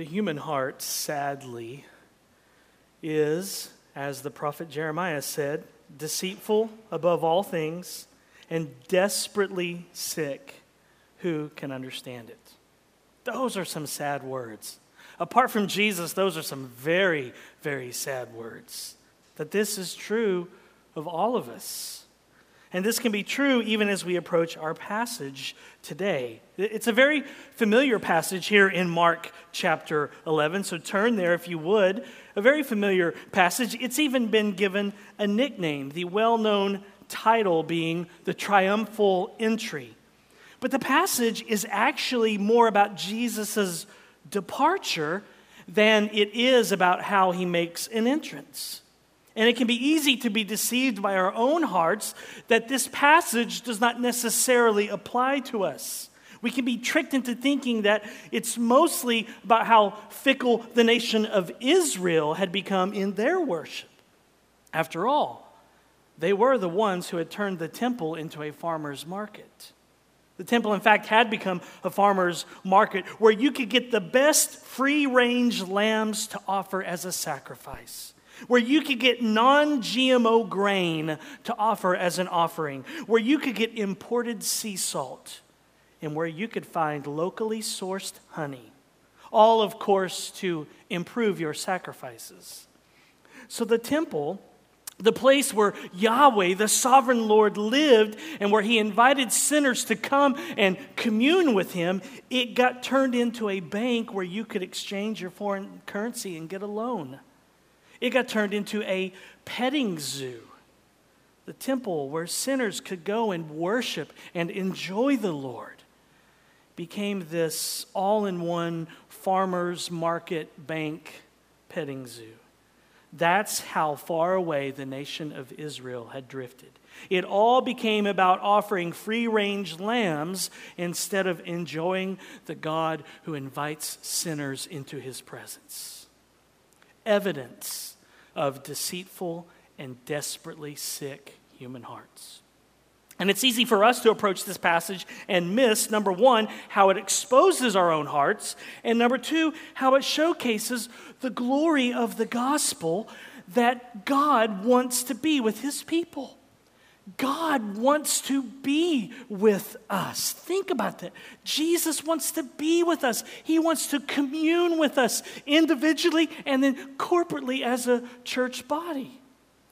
The human heart, sadly, is, as the prophet Jeremiah said, deceitful above all things and desperately sick. Who can understand it? Those are some sad words. Apart from Jesus, those are some very, very sad words. That this is true of all of us. And this can be true even as we approach our passage today. It's a very familiar passage here in Mark chapter 11, so turn there if you would. A very familiar passage. It's even been given a nickname, the well known title being the triumphal entry. But the passage is actually more about Jesus' departure than it is about how he makes an entrance. And it can be easy to be deceived by our own hearts that this passage does not necessarily apply to us. We can be tricked into thinking that it's mostly about how fickle the nation of Israel had become in their worship. After all, they were the ones who had turned the temple into a farmer's market. The temple, in fact, had become a farmer's market where you could get the best free range lambs to offer as a sacrifice where you could get non GMO grain to offer as an offering, where you could get imported sea salt, and where you could find locally sourced honey. All, of course, to improve your sacrifices. So the temple the place where Yahweh, the sovereign Lord, lived and where he invited sinners to come and commune with him, it got turned into a bank where you could exchange your foreign currency and get a loan. It got turned into a petting zoo, the temple where sinners could go and worship and enjoy the Lord. Became this all in one farmer's market bank petting zoo. That's how far away the nation of Israel had drifted. It all became about offering free range lambs instead of enjoying the God who invites sinners into his presence. Evidence of deceitful and desperately sick human hearts. And it's easy for us to approach this passage and miss, number one, how it exposes our own hearts, and number two, how it showcases the glory of the gospel that God wants to be with his people. God wants to be with us. Think about that. Jesus wants to be with us. He wants to commune with us individually and then corporately as a church body.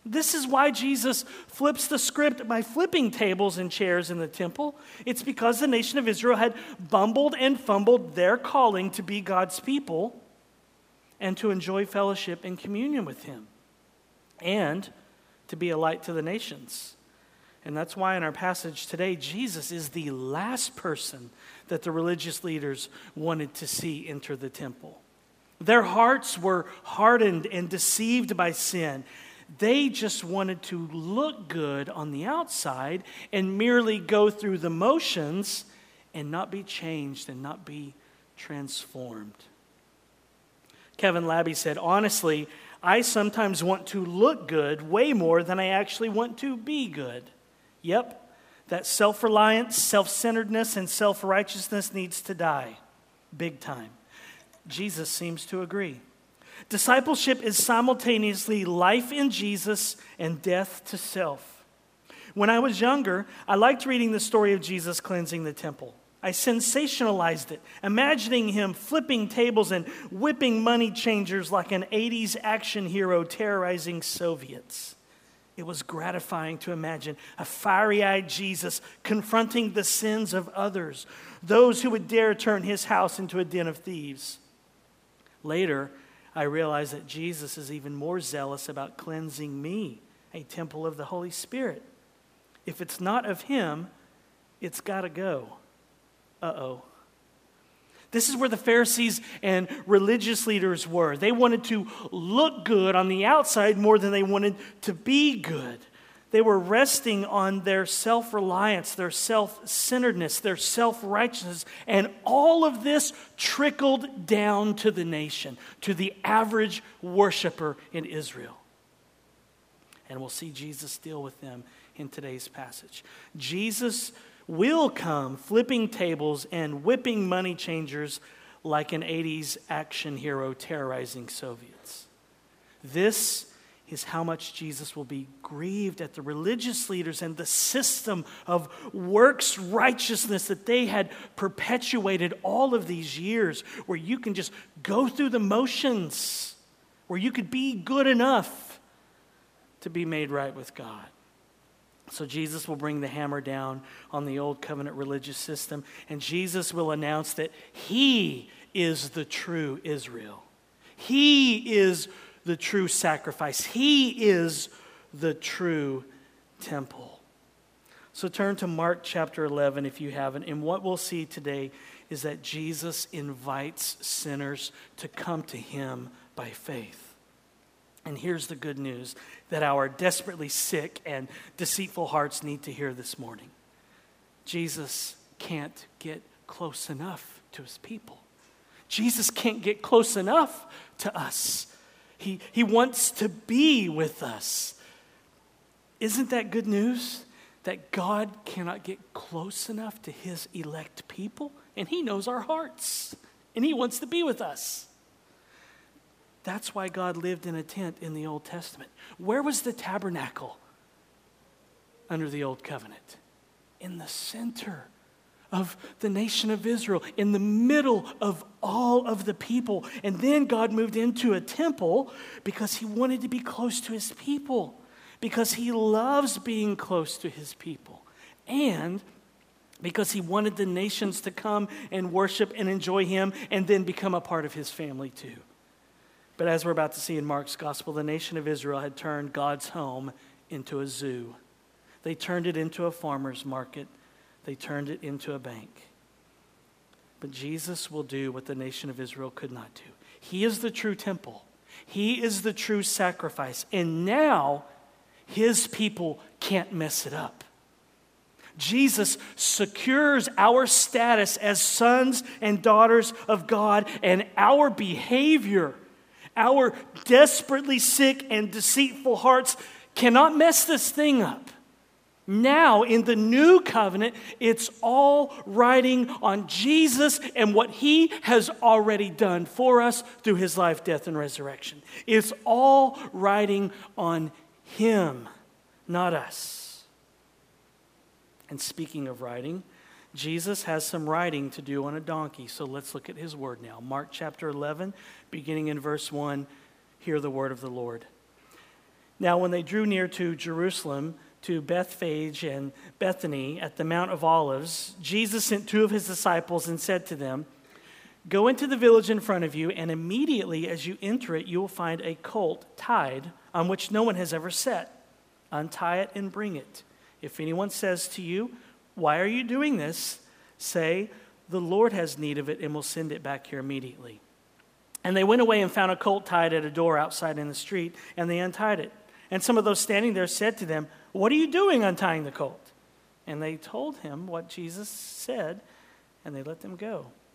This is why Jesus flips the script by flipping tables and chairs in the temple. It's because the nation of Israel had bumbled and fumbled their calling to be God's people and to enjoy fellowship and communion with Him and to be a light to the nations. And that's why in our passage today, Jesus is the last person that the religious leaders wanted to see enter the temple. Their hearts were hardened and deceived by sin. They just wanted to look good on the outside and merely go through the motions and not be changed and not be transformed. Kevin Labby said, Honestly, I sometimes want to look good way more than I actually want to be good. Yep, that self reliance, self centeredness, and self righteousness needs to die. Big time. Jesus seems to agree. Discipleship is simultaneously life in Jesus and death to self. When I was younger, I liked reading the story of Jesus cleansing the temple. I sensationalized it, imagining him flipping tables and whipping money changers like an 80s action hero terrorizing Soviets. It was gratifying to imagine a fiery eyed Jesus confronting the sins of others, those who would dare turn his house into a den of thieves. Later, I realized that Jesus is even more zealous about cleansing me, a temple of the Holy Spirit. If it's not of him, it's got to go. Uh oh. This is where the Pharisees and religious leaders were. They wanted to look good on the outside more than they wanted to be good. They were resting on their self reliance, their self centeredness, their self righteousness, and all of this trickled down to the nation, to the average worshiper in Israel. And we'll see Jesus deal with them in today's passage. Jesus will come flipping tables and whipping money changers like an 80s action hero terrorizing Soviets. This is how much Jesus will be grieved at the religious leaders and the system of works righteousness that they had perpetuated all of these years, where you can just go through the motions, where you could be good enough to be made right with God. So Jesus will bring the hammer down on the old covenant religious system, and Jesus will announce that He is the true Israel. He is the true sacrifice. He is the true temple. So turn to Mark chapter 11 if you haven't. And what we'll see today is that Jesus invites sinners to come to him by faith. And here's the good news that our desperately sick and deceitful hearts need to hear this morning Jesus can't get close enough to his people. Jesus can't get close enough to us. He, he wants to be with us. Isn't that good news? That God cannot get close enough to his elect people, and he knows our hearts, and he wants to be with us. That's why God lived in a tent in the Old Testament. Where was the tabernacle under the Old Covenant? In the center of the nation of Israel, in the middle of all of the people. And then God moved into a temple because he wanted to be close to his people, because he loves being close to his people, and because he wanted the nations to come and worship and enjoy him and then become a part of his family too. But as we're about to see in Mark's gospel, the nation of Israel had turned God's home into a zoo. They turned it into a farmer's market they turned it into a bank. But Jesus will do what the nation of Israel could not do. He is the true temple, He is the true sacrifice. And now, His people can't mess it up. Jesus secures our status as sons and daughters of God and our behavior. Our desperately sick and deceitful hearts cannot mess this thing up. Now, in the new covenant, it's all riding on Jesus and what he has already done for us through his life, death, and resurrection. It's all riding on him, not us. And speaking of riding, Jesus has some riding to do on a donkey. So let's look at his word now. Mark chapter 11, beginning in verse 1, hear the word of the Lord. Now, when they drew near to Jerusalem, to Bethphage and Bethany at the Mount of Olives, Jesus sent two of his disciples and said to them, Go into the village in front of you, and immediately as you enter it, you will find a colt tied on which no one has ever sat. Untie it and bring it. If anyone says to you, Why are you doing this? say, The Lord has need of it and will send it back here immediately. And they went away and found a colt tied at a door outside in the street, and they untied it. And some of those standing there said to them, what are you doing untying the colt? And they told him what Jesus said, and they let them go.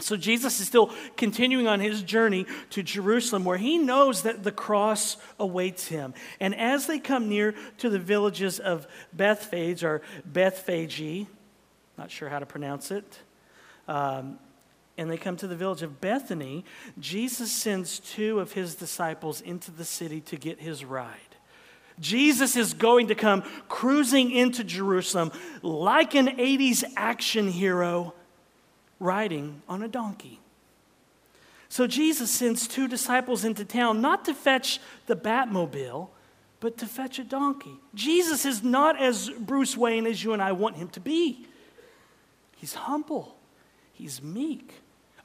So Jesus is still continuing on his journey to Jerusalem where he knows that the cross awaits him. And as they come near to the villages of Bethphage or Bethphage, not sure how to pronounce it, um, and they come to the village of Bethany, Jesus sends two of his disciples into the city to get his ride. Jesus is going to come cruising into Jerusalem like an 80s action hero riding on a donkey. So Jesus sends two disciples into town not to fetch the Batmobile, but to fetch a donkey. Jesus is not as Bruce Wayne as you and I want him to be. He's humble, he's meek.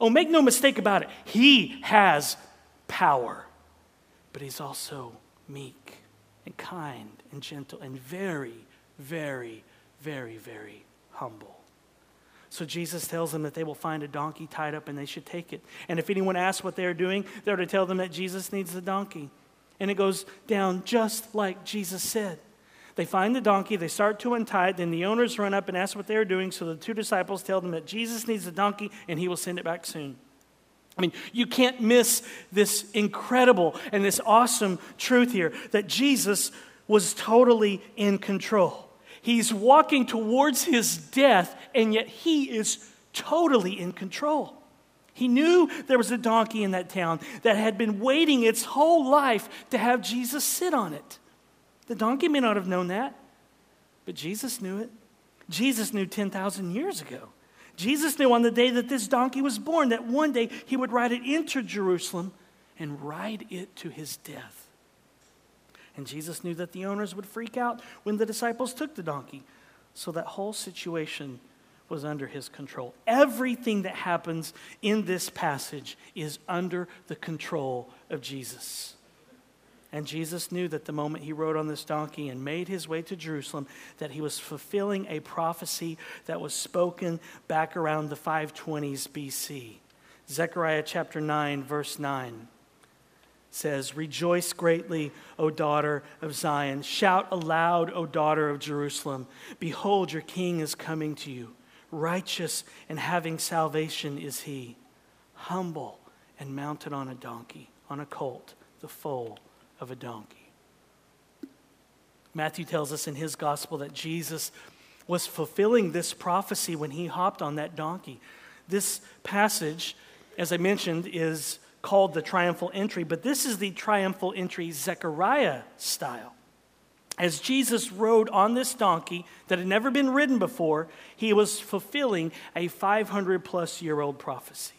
Oh, make no mistake about it, he has power, but he's also meek and kind and gentle and very, very, very, very humble. So Jesus tells them that they will find a donkey tied up and they should take it. And if anyone asks what they are doing, they're to tell them that Jesus needs the donkey. And it goes down just like Jesus said. They find the donkey, they start to untie it, then the owners run up and ask what they are doing, so the two disciples tell them that Jesus needs the donkey and he will send it back soon. I mean, you can't miss this incredible and this awesome truth here that Jesus was totally in control. He's walking towards his death, and yet he is totally in control. He knew there was a donkey in that town that had been waiting its whole life to have Jesus sit on it. The donkey may not have known that, but Jesus knew it. Jesus knew 10,000 years ago. Jesus knew on the day that this donkey was born that one day he would ride it into Jerusalem and ride it to his death. And Jesus knew that the owners would freak out when the disciples took the donkey. So that whole situation was under his control. Everything that happens in this passage is under the control of Jesus. And Jesus knew that the moment he rode on this donkey and made his way to Jerusalem, that he was fulfilling a prophecy that was spoken back around the 520s BC. Zechariah chapter 9, verse 9 says, Rejoice greatly, O daughter of Zion. Shout aloud, O daughter of Jerusalem. Behold, your king is coming to you. Righteous and having salvation is he, humble and mounted on a donkey, on a colt, the foal of a donkey. Matthew tells us in his gospel that Jesus was fulfilling this prophecy when he hopped on that donkey. This passage, as I mentioned, is called the triumphal entry, but this is the triumphal entry Zechariah style. As Jesus rode on this donkey that had never been ridden before, he was fulfilling a 500 plus year old prophecy.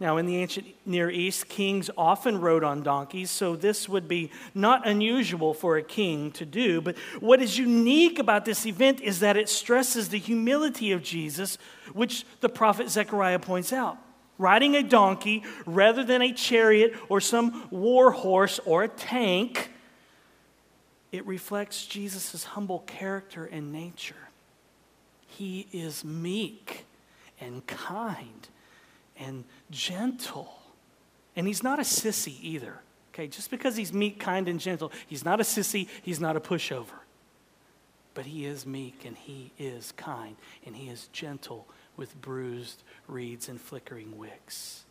Now, in the ancient Near East, kings often rode on donkeys, so this would be not unusual for a king to do. But what is unique about this event is that it stresses the humility of Jesus, which the prophet Zechariah points out. Riding a donkey rather than a chariot or some war horse or a tank, it reflects Jesus' humble character and nature. He is meek and kind and gentle. And he's not a sissy either. Okay, just because he's meek, kind, and gentle, he's not a sissy, he's not a pushover. But he is meek and he is kind and he is gentle with bruised reeds and flickering wicks.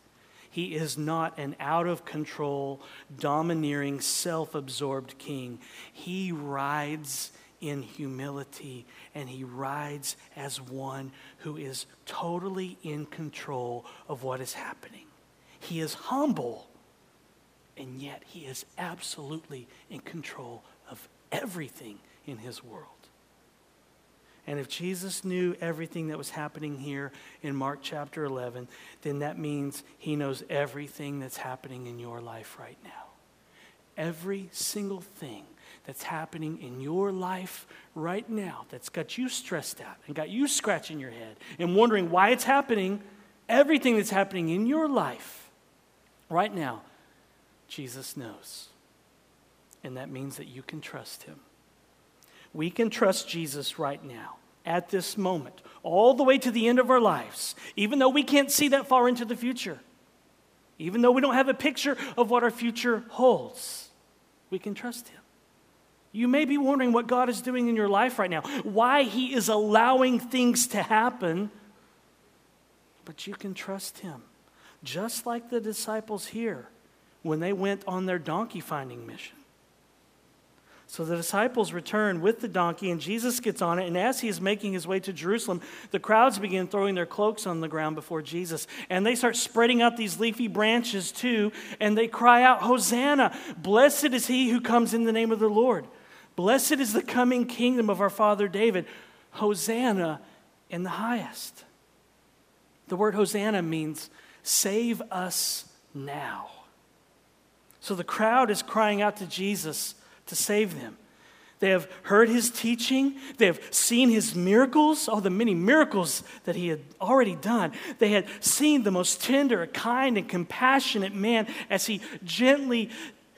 He is not an out of control, domineering, self absorbed king. He rides in humility, and he rides as one who is totally in control of what is happening. He is humble, and yet he is absolutely in control of everything in his world. And if Jesus knew everything that was happening here in Mark chapter 11, then that means he knows everything that's happening in your life right now. Every single thing that's happening in your life right now that's got you stressed out and got you scratching your head and wondering why it's happening, everything that's happening in your life right now, Jesus knows. And that means that you can trust him. We can trust Jesus right now, at this moment, all the way to the end of our lives, even though we can't see that far into the future, even though we don't have a picture of what our future holds. We can trust him. You may be wondering what God is doing in your life right now, why He is allowing things to happen, but you can trust Him. Just like the disciples here when they went on their donkey finding mission. So the disciples return with the donkey, and Jesus gets on it. And as he is making his way to Jerusalem, the crowds begin throwing their cloaks on the ground before Jesus. And they start spreading out these leafy branches too, and they cry out, Hosanna! Blessed is he who comes in the name of the Lord. Blessed is the coming kingdom of our father David. Hosanna in the highest. The word Hosanna means save us now. So the crowd is crying out to Jesus to save them. They have heard his teaching. They have seen his miracles, all the many miracles that he had already done. They had seen the most tender, kind, and compassionate man as he gently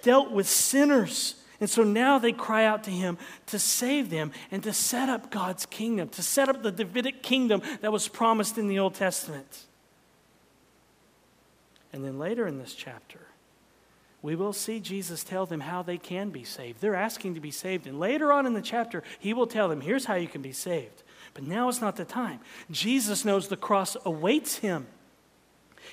dealt with sinners and so now they cry out to him to save them and to set up God's kingdom, to set up the Davidic kingdom that was promised in the Old Testament. And then later in this chapter, we will see Jesus tell them how they can be saved. They're asking to be saved. And later on in the chapter, he will tell them, here's how you can be saved. But now is not the time. Jesus knows the cross awaits him.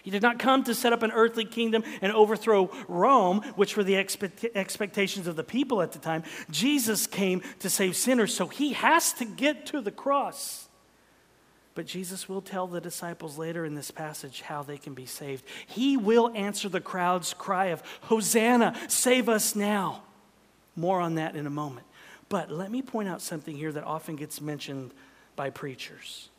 He did not come to set up an earthly kingdom and overthrow Rome, which were the expect- expectations of the people at the time. Jesus came to save sinners, so he has to get to the cross. But Jesus will tell the disciples later in this passage how they can be saved. He will answer the crowd's cry of, Hosanna, save us now. More on that in a moment. But let me point out something here that often gets mentioned by preachers.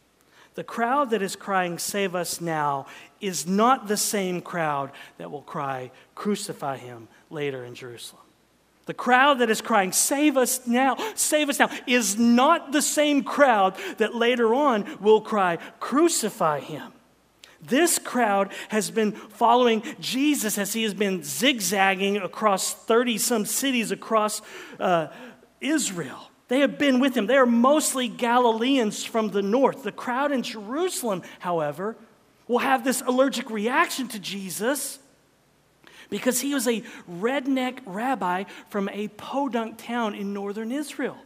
The crowd that is crying, Save us now, is not the same crowd that will cry, Crucify him later in Jerusalem. The crowd that is crying, Save us now, save us now, is not the same crowd that later on will cry, Crucify him. This crowd has been following Jesus as he has been zigzagging across 30 some cities across uh, Israel. They have been with him. They are mostly Galileans from the north. The crowd in Jerusalem, however, will have this allergic reaction to Jesus because he was a redneck rabbi from a podunk town in northern Israel.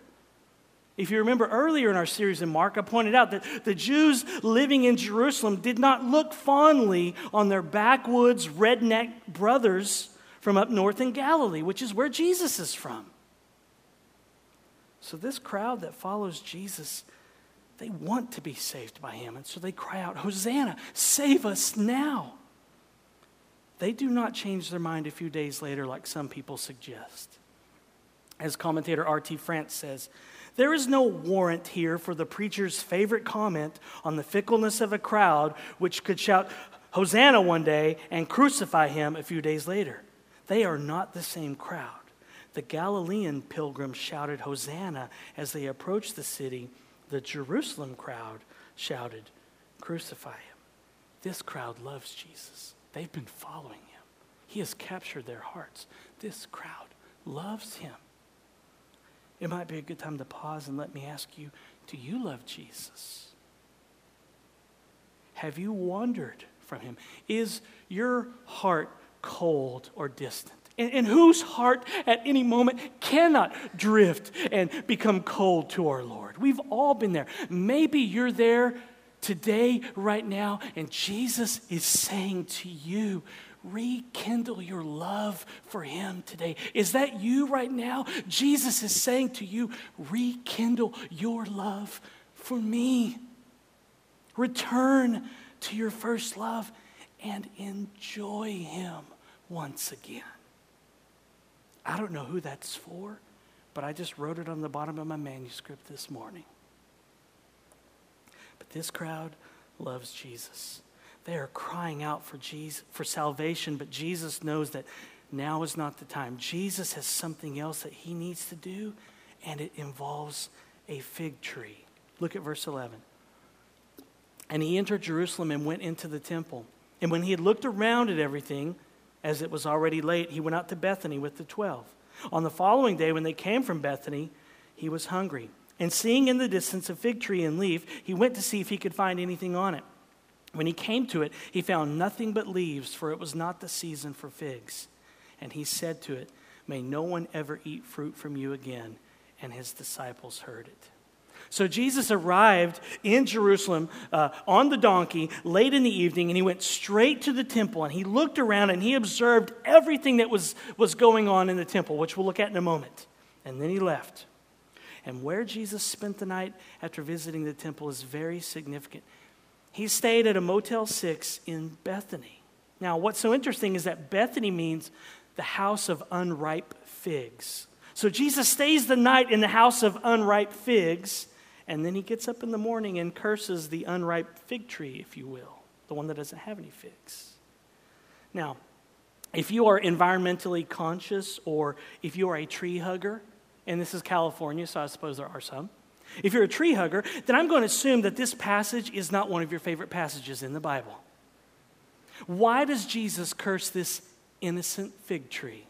If you remember earlier in our series in Mark, I pointed out that the Jews living in Jerusalem did not look fondly on their backwoods redneck brothers from up north in Galilee, which is where Jesus is from. So, this crowd that follows Jesus, they want to be saved by him. And so they cry out, Hosanna, save us now. They do not change their mind a few days later, like some people suggest. As commentator R.T. France says, there is no warrant here for the preacher's favorite comment on the fickleness of a crowd which could shout, Hosanna one day and crucify him a few days later. They are not the same crowd. The Galilean pilgrims shouted Hosanna as they approached the city. The Jerusalem crowd shouted, Crucify him. This crowd loves Jesus. They've been following him. He has captured their hearts. This crowd loves him. It might be a good time to pause and let me ask you do you love Jesus? Have you wandered from him? Is your heart cold or distant? and, whose heart at any moment cannot drift and become cold to our Lord. We've all been there. Maybe you're there today, right now, and Jesus is saying to you, rekindle your love for him today. Is that you right now? Jesus is saying to you, rekindle your love for me. Return to your first love and enjoy him once again. I don't know who that's for, but I just wrote it on the bottom of my manuscript this morning. This crowd loves Jesus. They are crying out for Jesus for salvation, but Jesus knows that now is not the time. Jesus has something else that he needs to do, and it involves a fig tree. Look at verse 11. And he entered Jerusalem and went into the temple. And when he had looked around at everything, as it was already late, he went out to Bethany with the twelve. On the following day, when they came from Bethany, he was hungry. And seeing in the distance a fig tree and leaf, he went to see if he could find anything on it. When he came to it, he found nothing but leaves, for it was not the season for figs. And he said to it, May no one ever eat fruit from you again. And his disciples heard it. So Jesus arrived in Jerusalem uh, on the donkey late in the evening, and he went straight to the temple. And he looked around and he observed everything that was, was going on in the temple, which we'll look at in a moment. And then he left. And where Jesus spent the night after visiting the temple is very significant. He stayed at a Motel 6 in Bethany. Now, what's so interesting is that Bethany means the house of unripe figs. So Jesus stays the night in the house of unripe figs. And then he gets up in the morning and curses the unripe fig tree, if you will, the one that doesn't have any figs. Now, if you are environmentally conscious or if you are a tree hugger, and this is California, so I suppose there are some. If you're a tree hugger, then I'm going to assume that this passage is not one of your favorite passages in the Bible. Why does Jesus curse this innocent fig tree?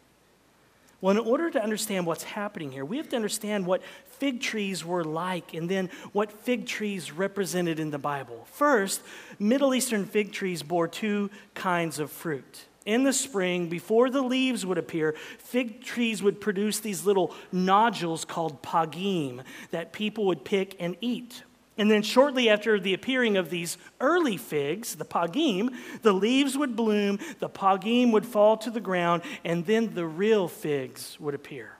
Well, in order to understand what's happening here, we have to understand what fig trees were like and then what fig trees represented in the Bible. First, Middle Eastern fig trees bore two kinds of fruit. In the spring, before the leaves would appear, fig trees would produce these little nodules called pagim that people would pick and eat. And then, shortly after the appearing of these early figs, the pagim, the leaves would bloom, the pagim would fall to the ground, and then the real figs would appear.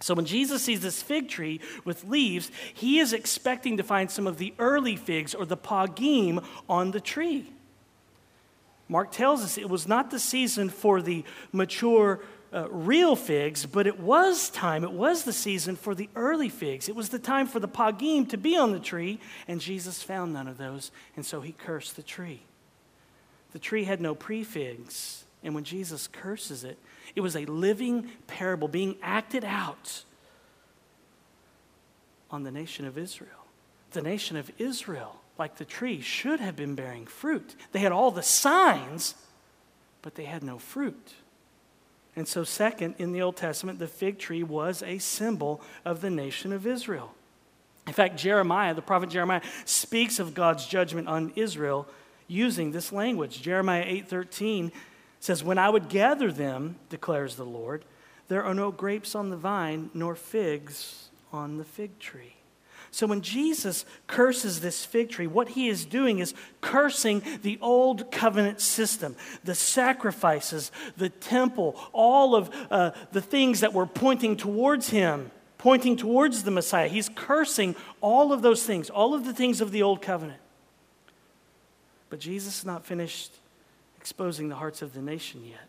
So, when Jesus sees this fig tree with leaves, he is expecting to find some of the early figs or the pagim on the tree. Mark tells us it was not the season for the mature uh, real figs, but it was time, it was the season for the early figs. It was the time for the pagim to be on the tree, and Jesus found none of those, and so he cursed the tree. The tree had no pre figs, and when Jesus curses it, it was a living parable being acted out on the nation of Israel. The nation of Israel like the tree, should have been bearing fruit. They had all the signs, but they had no fruit. And so, second, in the Old Testament, the fig tree was a symbol of the nation of Israel. In fact, Jeremiah, the prophet Jeremiah, speaks of God's judgment on Israel using this language. Jeremiah 8:13 says, "When I would gather them, declares the Lord, there are no grapes on the vine nor figs on the fig tree." So when Jesus curses this fig tree, what he is doing is cursing the old covenant system, the sacrifices, the temple, all of uh, the things that were pointing towards him, pointing towards the Messiah. He's cursing all of those things, all of the things of the old covenant. But Jesus is not finished exposing the hearts of the nation yet.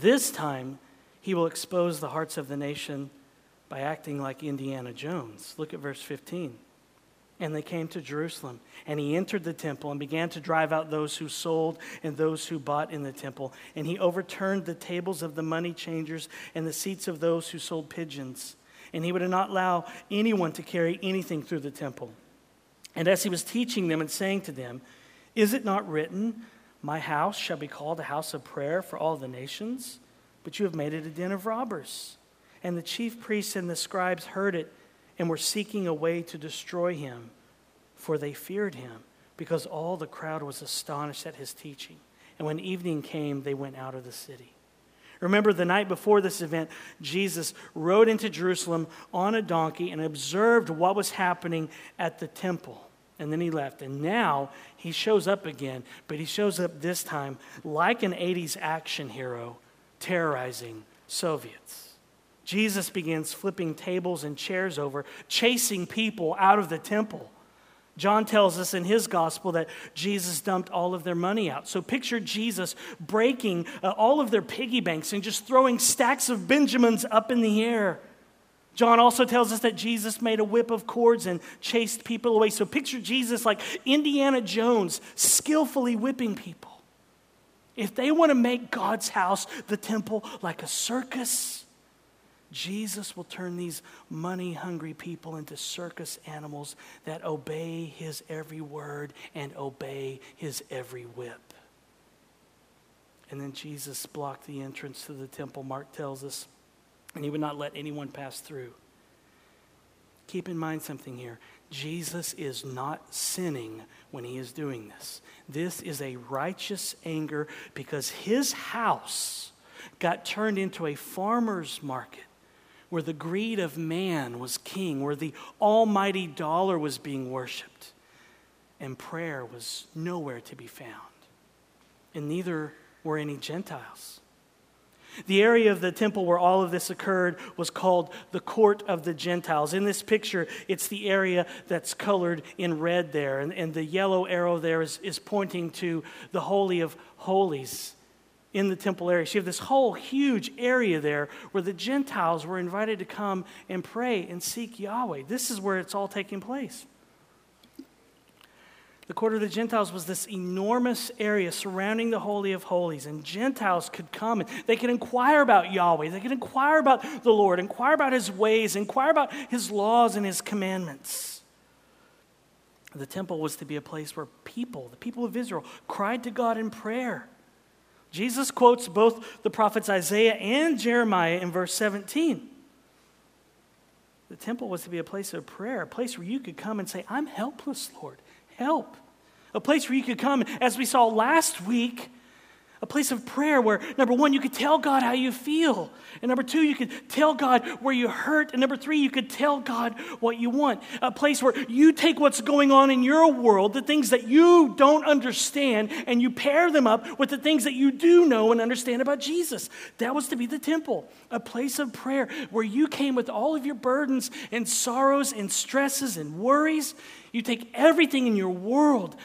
This time, he will expose the hearts of the nation by acting like Indiana Jones. Look at verse 15. And they came to Jerusalem, and he entered the temple and began to drive out those who sold and those who bought in the temple. And he overturned the tables of the money changers and the seats of those who sold pigeons. And he would not allow anyone to carry anything through the temple. And as he was teaching them and saying to them, Is it not written, My house shall be called a house of prayer for all the nations? But you have made it a den of robbers. And the chief priests and the scribes heard it and were seeking a way to destroy him, for they feared him, because all the crowd was astonished at his teaching. And when evening came, they went out of the city. Remember, the night before this event, Jesus rode into Jerusalem on a donkey and observed what was happening at the temple. And then he left. And now he shows up again, but he shows up this time like an 80s action hero terrorizing Soviets. Jesus begins flipping tables and chairs over, chasing people out of the temple. John tells us in his gospel that Jesus dumped all of their money out. So picture Jesus breaking uh, all of their piggy banks and just throwing stacks of Benjamins up in the air. John also tells us that Jesus made a whip of cords and chased people away. So picture Jesus like Indiana Jones, skillfully whipping people. If they want to make God's house, the temple, like a circus, Jesus will turn these money hungry people into circus animals that obey his every word and obey his every whip. And then Jesus blocked the entrance to the temple, Mark tells us, and he would not let anyone pass through. Keep in mind something here. Jesus is not sinning when he is doing this. This is a righteous anger because his house got turned into a farmer's market where the greed of man was king, where the almighty dollar was being worshiped, and prayer was nowhere to be found. And neither were any Gentiles. The area of the temple where all of this occurred was called the court of the Gentiles. In this picture, it's the area that's colored in red there, and, and the yellow arrow there is, is pointing to the Holy of Holies in the temple area. So you have this whole huge area there where the Gentiles were invited to come and pray and seek Yahweh. This is where it's all taking place. The court of the Gentiles was this enormous area surrounding the Holy of Holies, and Gentiles could come and they could inquire about Yahweh. They could inquire about the Lord, inquire about his ways, inquire about his laws and his commandments. The temple was to be a place where people, the people of Israel, cried to God in prayer. Jesus quotes both the prophets Isaiah and Jeremiah in verse 17. The temple was to be a place of prayer, a place where you could come and say, I'm helpless, Lord. Help. A place where you could come, as we saw last week, A place of prayer where, number one, you could tell God how you feel. And number two, you could tell God where you hurt. And number three, you could tell God what you want. A place where you take what's going on in your world, the things that you don't understand, and you pair them up with the things that you do know and understand about Jesus. That was to be the temple, a place of prayer where you came with all of your burdens and sorrows and stresses and worries. You take everything in your world,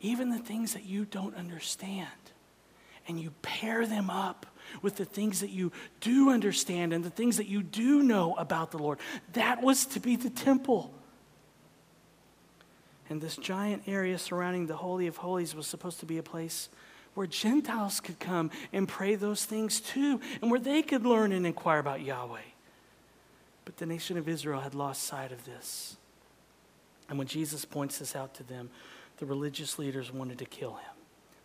even the things that you don't understand and you pair them up with the things that you do understand and the things that you do know about the Lord. That was to be the temple. And this giant area surrounding the Holy of Holies was supposed to be a place where Gentiles could come and pray those things too, and where they could learn and inquire about Yahweh. But the nation of Israel had lost sight of this. And when Jesus points this out to them, the religious leaders wanted to kill him.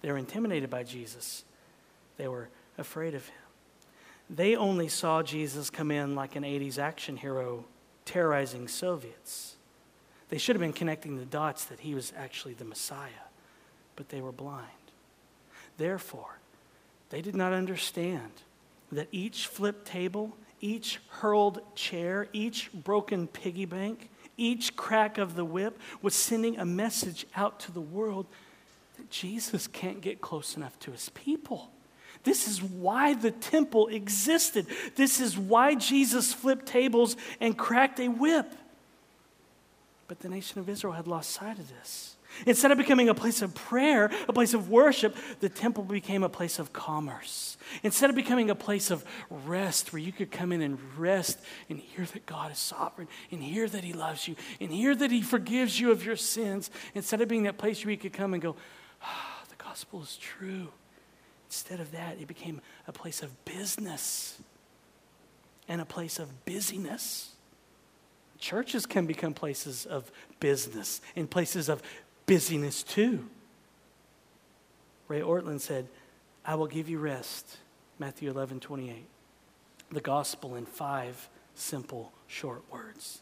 They were intimidated by Jesus. They were afraid of him. They only saw Jesus come in like an 80s action hero terrorizing Soviets. They should have been connecting the dots that he was actually the Messiah, but they were blind. Therefore, they did not understand that each flipped table, each hurled chair, each broken piggy bank, each crack of the whip was sending a message out to the world that Jesus can't get close enough to his people. This is why the temple existed. This is why Jesus flipped tables and cracked a whip. But the nation of Israel had lost sight of this. Instead of becoming a place of prayer, a place of worship, the temple became a place of commerce. Instead of becoming a place of rest where you could come in and rest and hear that God is sovereign and hear that He loves you and hear that He forgives you of your sins, instead of being that place where you could come and go, ah, the gospel is true. Instead of that, it became a place of business and a place of busyness. Churches can become places of business and places of busyness too. Ray Ortlund said, I will give you rest, Matthew 11, 28. The gospel in five simple, short words.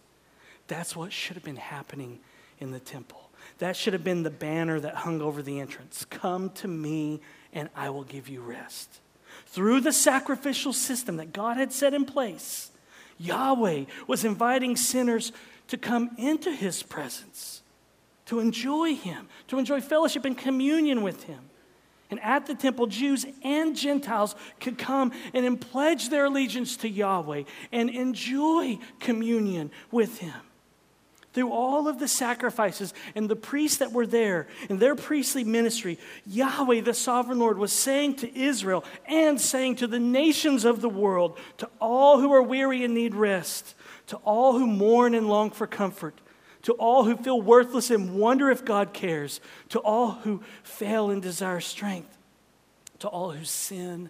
That's what should have been happening in the temple. That should have been the banner that hung over the entrance. Come to me, and I will give you rest. Through the sacrificial system that God had set in place, Yahweh was inviting sinners to come into his presence, to enjoy him, to enjoy fellowship and communion with him. And at the temple, Jews and Gentiles could come and pledge their allegiance to Yahweh and enjoy communion with him through all of the sacrifices and the priests that were there in their priestly ministry, Yahweh, the sovereign Lord, was saying to Israel and saying to the nations of the world, to all who are weary and need rest, to all who mourn and long for comfort, to all who feel worthless and wonder if God cares, to all who fail and desire strength, to all who sin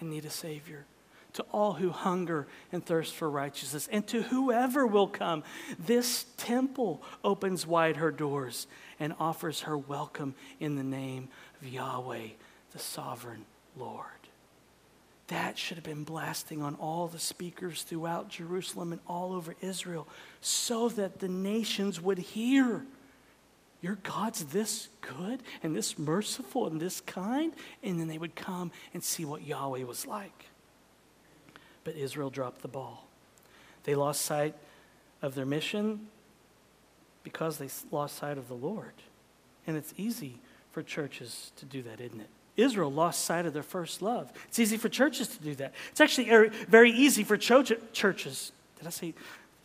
and need a Savior to all who hunger and thirst for righteousness, and to whoever will come. This temple opens wide her doors and offers her welcome in the name of Yahweh, the sovereign Lord. That should have been blasting on all the speakers throughout Jerusalem and all over Israel so that the nations would hear. Your God's this good and this merciful and this kind. And then they would come and see what Yahweh was like but Israel dropped the ball. They lost sight of their mission because they lost sight of the Lord. And it's easy for churches to do that, isn't it? Israel lost sight of their first love. It's easy for churches to do that. It's actually er, very easy for cho- churches. Did I say?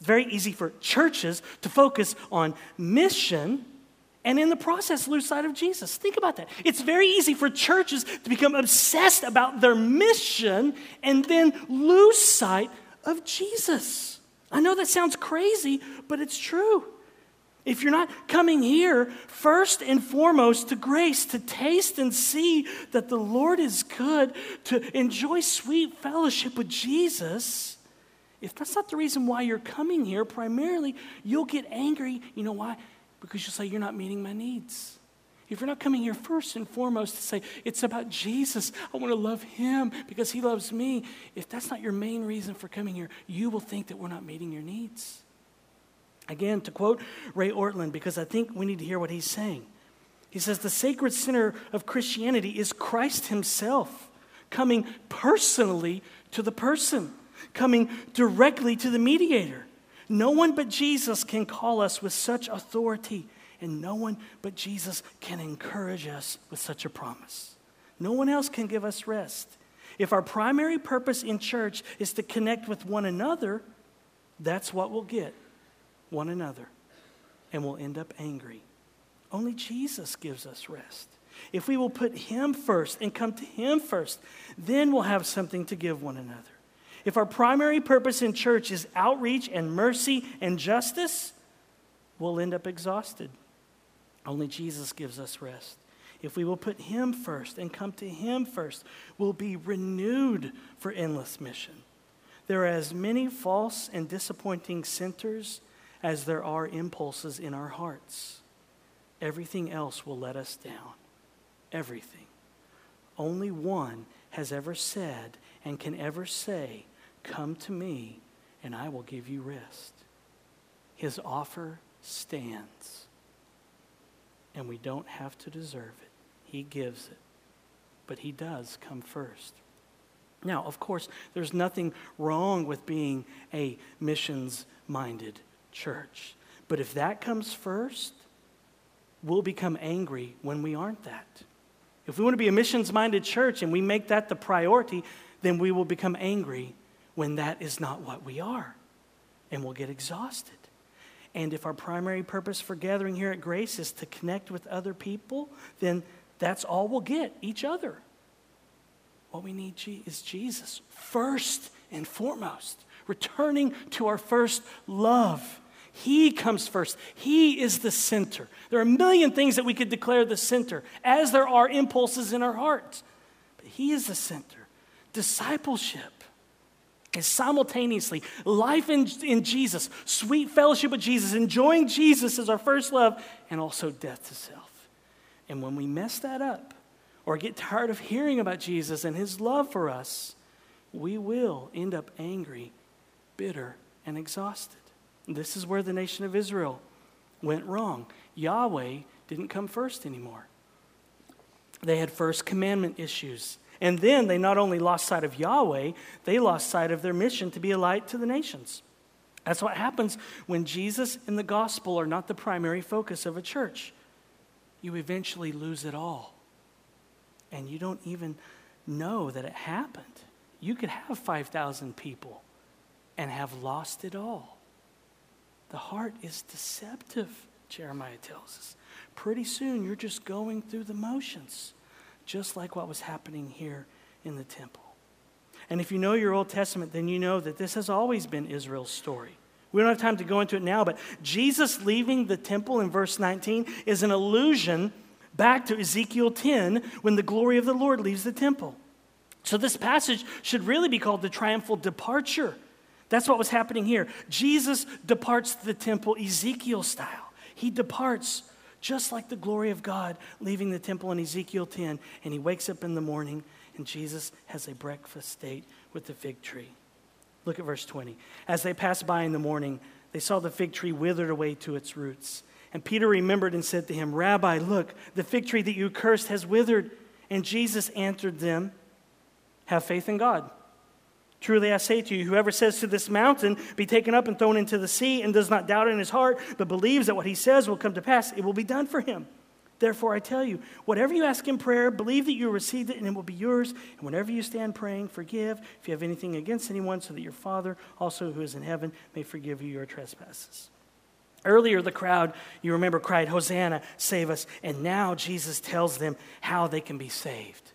Very easy for churches to focus on mission and in the process lose sight of Jesus. Think about that. It's very easy for churches to become obsessed about their mission and then lose sight of Jesus. I know that sounds crazy, but it's true. If you're not coming here first and foremost to grace, to taste and see that the Lord is good, to enjoy sweet fellowship with Jesus, if that's not the reason why you're coming here, primarily you'll get angry. You know why? Because you'll say, You're not meeting my needs. If you're not coming here first and foremost to say, It's about Jesus, I want to love him because he loves me, if that's not your main reason for coming here, you will think that we're not meeting your needs. Again, to quote Ray Ortlund, because I think we need to hear what he's saying He says the sacred center of Christianity is Christ Himself coming personally to the person, coming directly to the mediator. No one but Jesus can call us with such authority, and no one but Jesus can encourage us with such a promise. No one else can give us rest. If our primary purpose in church is to connect with one another, that's what we'll get one another. And we'll end up angry. Only Jesus gives us rest. If we will put Him first and come to Him first, then we'll have something to give one another. If our primary purpose in church is outreach and mercy and justice, we'll end up exhausted. Only Jesus gives us rest. If we will put Him first and come to Him first, we'll be renewed for endless mission. There are as many false and disappointing centers as there are impulses in our hearts. Everything else will let us down. Everything. Only one has ever said and can ever say, Come to me, and I will give you rest. His offer stands, and we don't have to deserve it. He gives it, but He does come first. Now, of course, there's nothing wrong with being a missions minded church. But if that comes first, we'll become angry when we aren't that. If we want to be a missions minded church and we make that the priority, then we will become angry when that is not what we are. And we'll get exhausted. And if our primary purpose for gathering here at Grace is to connect with other people, then that's all we'll get each other. What we need is Jesus first and foremost, returning to our first love. He comes first. He is the center. There are a million things that we could declare the center, as there are impulses in our hearts. But He is the center. Discipleship is simultaneously life in, in Jesus, sweet fellowship with Jesus, enjoying Jesus as our first love, and also death to self. And when we mess that up, or get tired of hearing about Jesus and his love for us, we will end up angry, bitter, and exhausted. This is where the nation of Israel went wrong. Yahweh didn't come first anymore. They had first commandment issues. And then they not only lost sight of Yahweh, they lost sight of their mission to be a light to the nations. That's what happens when Jesus and the gospel are not the primary focus of a church. You eventually lose it all and you don't even know that it happened. You could have 5,000 people and have lost it all. The heart is deceptive, Jeremiah tells us. Pretty soon, you're just going through the motions, just like what was happening here in the temple. And if you know your Old Testament, then you know that this has always been Israel's story. We don't have time to go into it now, but Jesus leaving the temple in verse 19 is an allusion back to Ezekiel 10 when the glory of the Lord leaves the temple. So, this passage should really be called the triumphal departure. That's what was happening here. Jesus departs the temple Ezekiel style. He departs just like the glory of God leaving the temple in Ezekiel 10. And he wakes up in the morning, and Jesus has a breakfast date with the fig tree. Look at verse 20. As they passed by in the morning, they saw the fig tree withered away to its roots. And Peter remembered and said to him, Rabbi, look, the fig tree that you cursed has withered. And Jesus answered them, Have faith in God. Truly I say to you, whoever says to this mountain, Be taken up and thrown into the sea, and does not doubt in his heart, but believes that what he says will come to pass, it will be done for him. Therefore, I tell you, whatever you ask in prayer, believe that you received it and it will be yours. And whenever you stand praying, forgive if you have anything against anyone, so that your Father, also who is in heaven, may forgive you your trespasses. Earlier, the crowd, you remember, cried, Hosanna, save us. And now Jesus tells them how they can be saved.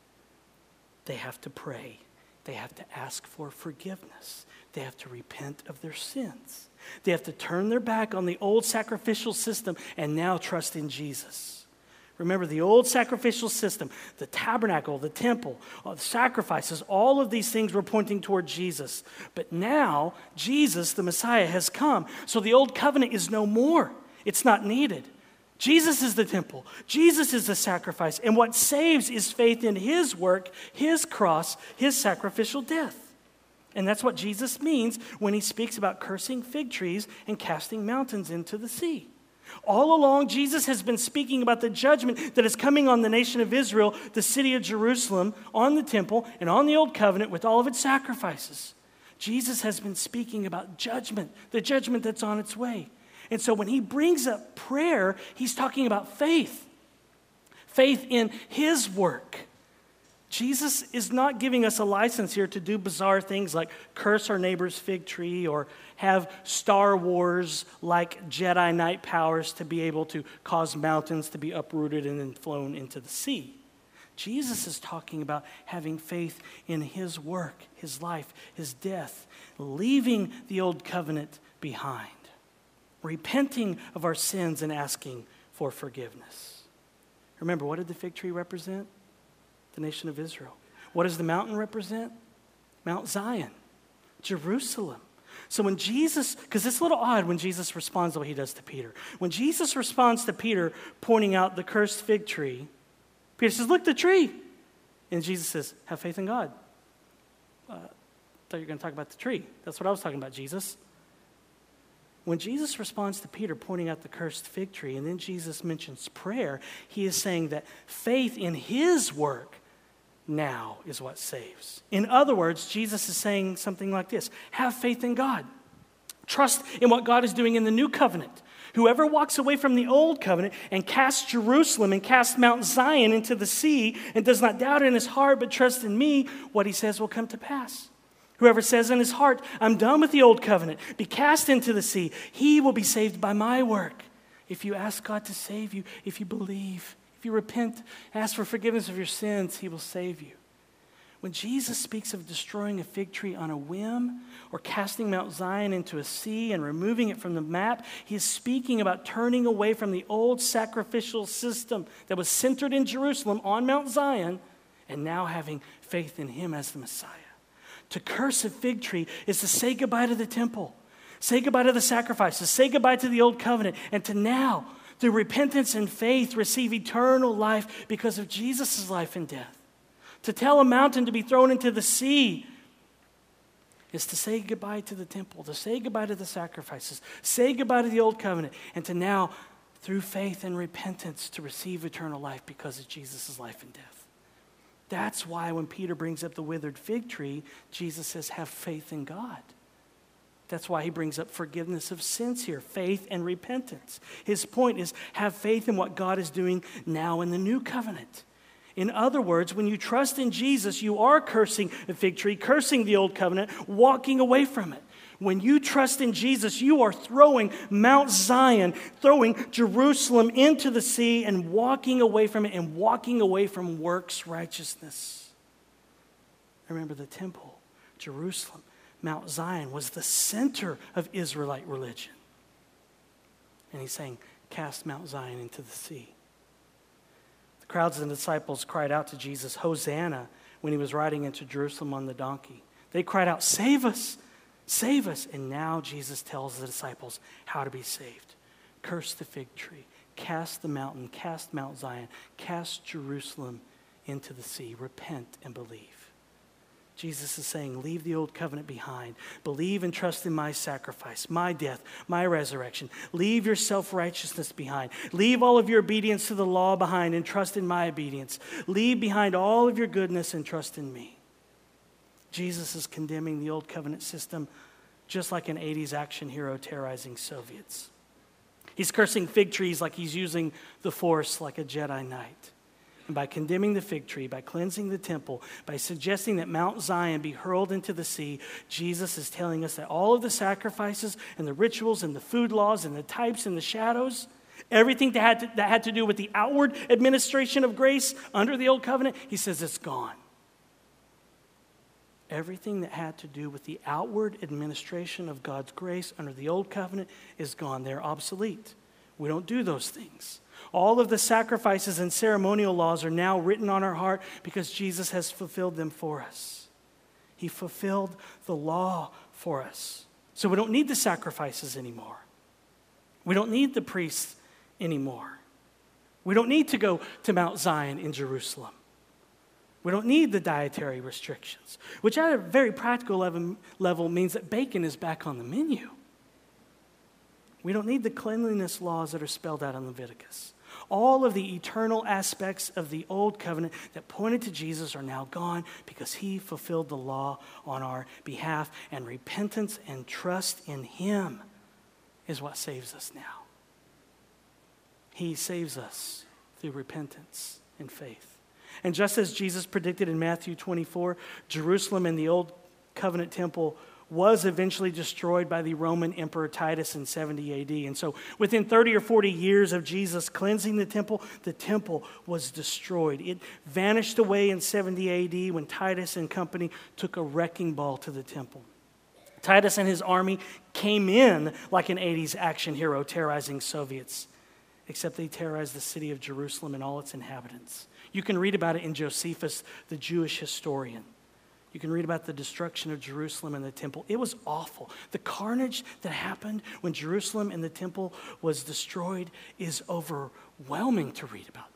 They have to pray, they have to ask for forgiveness, they have to repent of their sins, they have to turn their back on the old sacrificial system and now trust in Jesus. Remember the old sacrificial system, the tabernacle, the temple, the sacrifices, all of these things were pointing toward Jesus. But now, Jesus, the Messiah, has come. So the old covenant is no more, it's not needed. Jesus is the temple, Jesus is the sacrifice. And what saves is faith in his work, his cross, his sacrificial death. And that's what Jesus means when he speaks about cursing fig trees and casting mountains into the sea. All along, Jesus has been speaking about the judgment that is coming on the nation of Israel, the city of Jerusalem, on the temple, and on the old covenant with all of its sacrifices. Jesus has been speaking about judgment, the judgment that's on its way. And so when he brings up prayer, he's talking about faith faith in his work. Jesus is not giving us a license here to do bizarre things like curse our neighbor's fig tree or have Star Wars like Jedi Knight powers to be able to cause mountains to be uprooted and then flown into the sea. Jesus is talking about having faith in his work, his life, his death, leaving the old covenant behind, repenting of our sins and asking for forgiveness. Remember, what did the fig tree represent? The nation of Israel. What does the mountain represent? Mount Zion, Jerusalem. So when Jesus, because it's a little odd when Jesus responds the way he does to Peter. When Jesus responds to Peter pointing out the cursed fig tree, Peter says, Look, the tree. And Jesus says, Have faith in God. Uh, thought you were going to talk about the tree. That's what I was talking about, Jesus. When Jesus responds to Peter pointing out the cursed fig tree, and then Jesus mentions prayer, he is saying that faith in his work now is what saves. In other words, Jesus is saying something like this Have faith in God. Trust in what God is doing in the new covenant. Whoever walks away from the old covenant and casts Jerusalem and casts Mount Zion into the sea and does not doubt in his heart but trusts in me, what he says will come to pass. Whoever says in his heart, I'm done with the old covenant, be cast into the sea, he will be saved by my work. If you ask God to save you, if you believe, if you repent, ask for forgiveness of your sins, he will save you. When Jesus speaks of destroying a fig tree on a whim or casting Mount Zion into a sea and removing it from the map, he is speaking about turning away from the old sacrificial system that was centered in Jerusalem on Mount Zion and now having faith in him as the Messiah. To curse a fig tree is to say goodbye to the temple, say goodbye to the sacrifices, say goodbye to the old covenant, and to now, through repentance and faith, receive eternal life because of Jesus' life and death. To tell a mountain to be thrown into the sea is to say goodbye to the temple, to say goodbye to the sacrifices, say goodbye to the old covenant, and to now, through faith and repentance, to receive eternal life because of Jesus' life and death. That's why when Peter brings up the withered fig tree, Jesus says, Have faith in God. That's why he brings up forgiveness of sins here, faith and repentance. His point is have faith in what God is doing now in the new covenant. In other words, when you trust in Jesus, you are cursing the fig tree, cursing the old covenant, walking away from it. When you trust in Jesus, you are throwing Mount Zion, throwing Jerusalem into the sea, and walking away from it, and walking away from works righteousness. Remember the temple, Jerusalem, Mount Zion was the center of Israelite religion. And he's saying, Cast Mount Zion into the sea. The crowds and the disciples cried out to Jesus, Hosanna, when he was riding into Jerusalem on the donkey. They cried out, Save us, save us. And now Jesus tells the disciples how to be saved curse the fig tree, cast the mountain, cast Mount Zion, cast Jerusalem into the sea. Repent and believe. Jesus is saying, Leave the old covenant behind. Believe and trust in my sacrifice, my death, my resurrection. Leave your self righteousness behind. Leave all of your obedience to the law behind and trust in my obedience. Leave behind all of your goodness and trust in me. Jesus is condemning the old covenant system just like an 80s action hero terrorizing Soviets. He's cursing fig trees like he's using the force like a Jedi Knight. And by condemning the fig tree, by cleansing the temple, by suggesting that Mount Zion be hurled into the sea, Jesus is telling us that all of the sacrifices and the rituals and the food laws and the types and the shadows, everything that had to, that had to do with the outward administration of grace under the old covenant, he says it's gone. Everything that had to do with the outward administration of God's grace under the old covenant is gone. They're obsolete. We don't do those things. All of the sacrifices and ceremonial laws are now written on our heart because Jesus has fulfilled them for us. He fulfilled the law for us. So we don't need the sacrifices anymore. We don't need the priests anymore. We don't need to go to Mount Zion in Jerusalem. We don't need the dietary restrictions, which at a very practical level, means that bacon is back on the menu. We don't need the cleanliness laws that are spelled out in Leviticus. All of the eternal aspects of the old covenant that pointed to Jesus are now gone because he fulfilled the law on our behalf. And repentance and trust in him is what saves us now. He saves us through repentance and faith. And just as Jesus predicted in Matthew 24, Jerusalem and the old covenant temple was eventually destroyed by the Roman Emperor Titus in 70 AD. And so, within 30 or 40 years of Jesus cleansing the temple, the temple was destroyed. It vanished away in 70 AD when Titus and company took a wrecking ball to the temple. Titus and his army came in like an 80s action hero terrorizing Soviets, except they terrorized the city of Jerusalem and all its inhabitants. You can read about it in Josephus, the Jewish historian. You can read about the destruction of Jerusalem and the temple. It was awful. The carnage that happened when Jerusalem and the temple was destroyed is overwhelming to read about.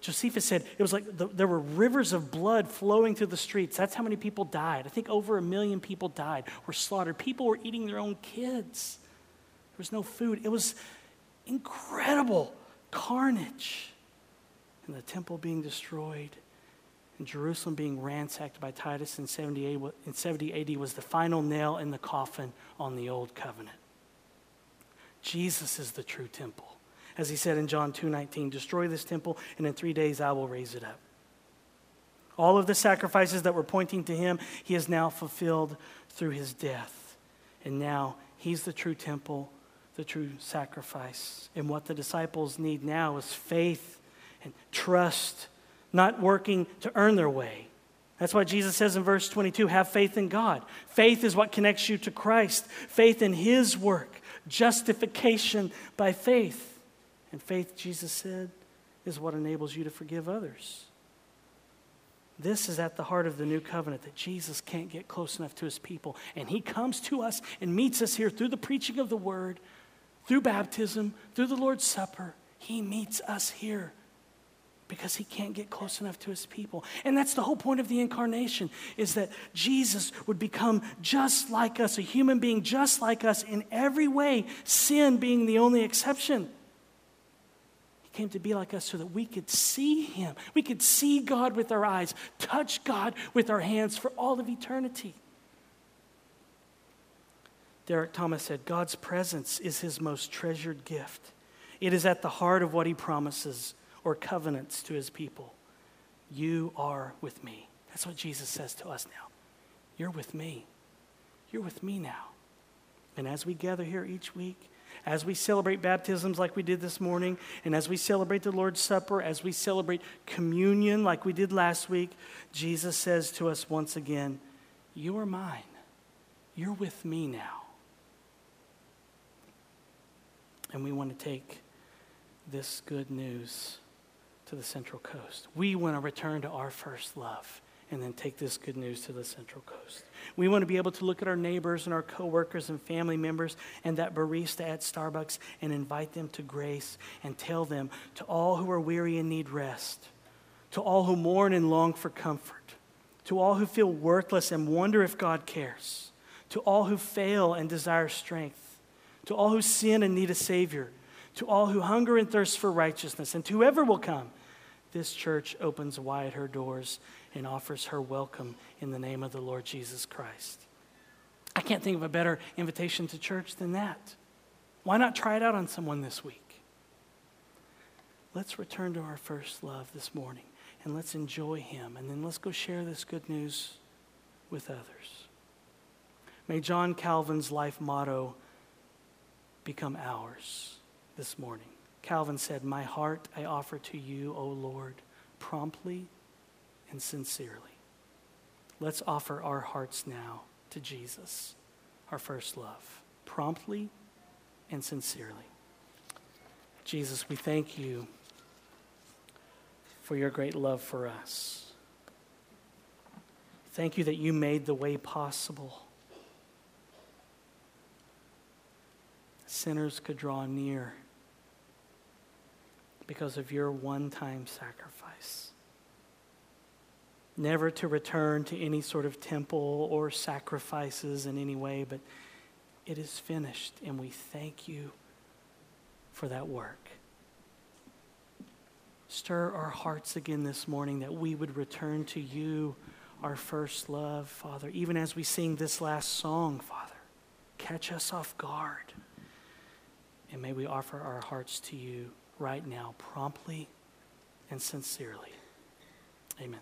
Josephus said it was like the, there were rivers of blood flowing through the streets. That's how many people died. I think over a million people died, were slaughtered. People were eating their own kids. There was no food. It was incredible carnage. And the temple being destroyed and Jerusalem being ransacked by Titus in 70 AD, in 70 AD was the final nail in the coffin on the old covenant. Jesus is the true temple. As he said in John 2:19, "Destroy this temple and in 3 days I will raise it up." All of the sacrifices that were pointing to him, he has now fulfilled through his death. And now he's the true temple, the true sacrifice. And what the disciples need now is faith and trust not working to earn their way. That's why Jesus says in verse 22 have faith in God. Faith is what connects you to Christ, faith in His work, justification by faith. And faith, Jesus said, is what enables you to forgive others. This is at the heart of the new covenant that Jesus can't get close enough to his people. And he comes to us and meets us here through the preaching of the word, through baptism, through the Lord's Supper. He meets us here because he can't get close enough to his people. And that's the whole point of the incarnation is that Jesus would become just like us, a human being just like us in every way, sin being the only exception. He came to be like us so that we could see him. We could see God with our eyes, touch God with our hands for all of eternity. Derek Thomas said, God's presence is his most treasured gift. It is at the heart of what he promises or covenants to his people. You are with me. That's what Jesus says to us now. You're with me. You're with me now. And as we gather here each week, as we celebrate baptisms like we did this morning, and as we celebrate the Lord's Supper, as we celebrate communion like we did last week, Jesus says to us once again, You are mine. You're with me now. And we want to take this good news to the Central Coast. We want to return to our first love and then take this good news to the Central Coast. We want to be able to look at our neighbors and our coworkers and family members and that barista at Starbucks and invite them to grace and tell them to all who are weary and need rest, to all who mourn and long for comfort, to all who feel worthless and wonder if God cares, to all who fail and desire strength, to all who sin and need a Savior, to all who hunger and thirst for righteousness, and to whoever will come this church opens wide her doors and offers her welcome in the name of the Lord Jesus Christ. I can't think of a better invitation to church than that. Why not try it out on someone this week? Let's return to our first love this morning and let's enjoy Him and then let's go share this good news with others. May John Calvin's life motto become ours this morning. Calvin said, My heart I offer to you, O Lord, promptly and sincerely. Let's offer our hearts now to Jesus, our first love, promptly and sincerely. Jesus, we thank you for your great love for us. Thank you that you made the way possible. Sinners could draw near because of your one time sacrifice. Never to return to any sort of temple or sacrifices in any way, but it is finished, and we thank you for that work. Stir our hearts again this morning that we would return to you, our first love, Father, even as we sing this last song, Father. Catch us off guard. And may we offer our hearts to you right now, promptly and sincerely. Amen.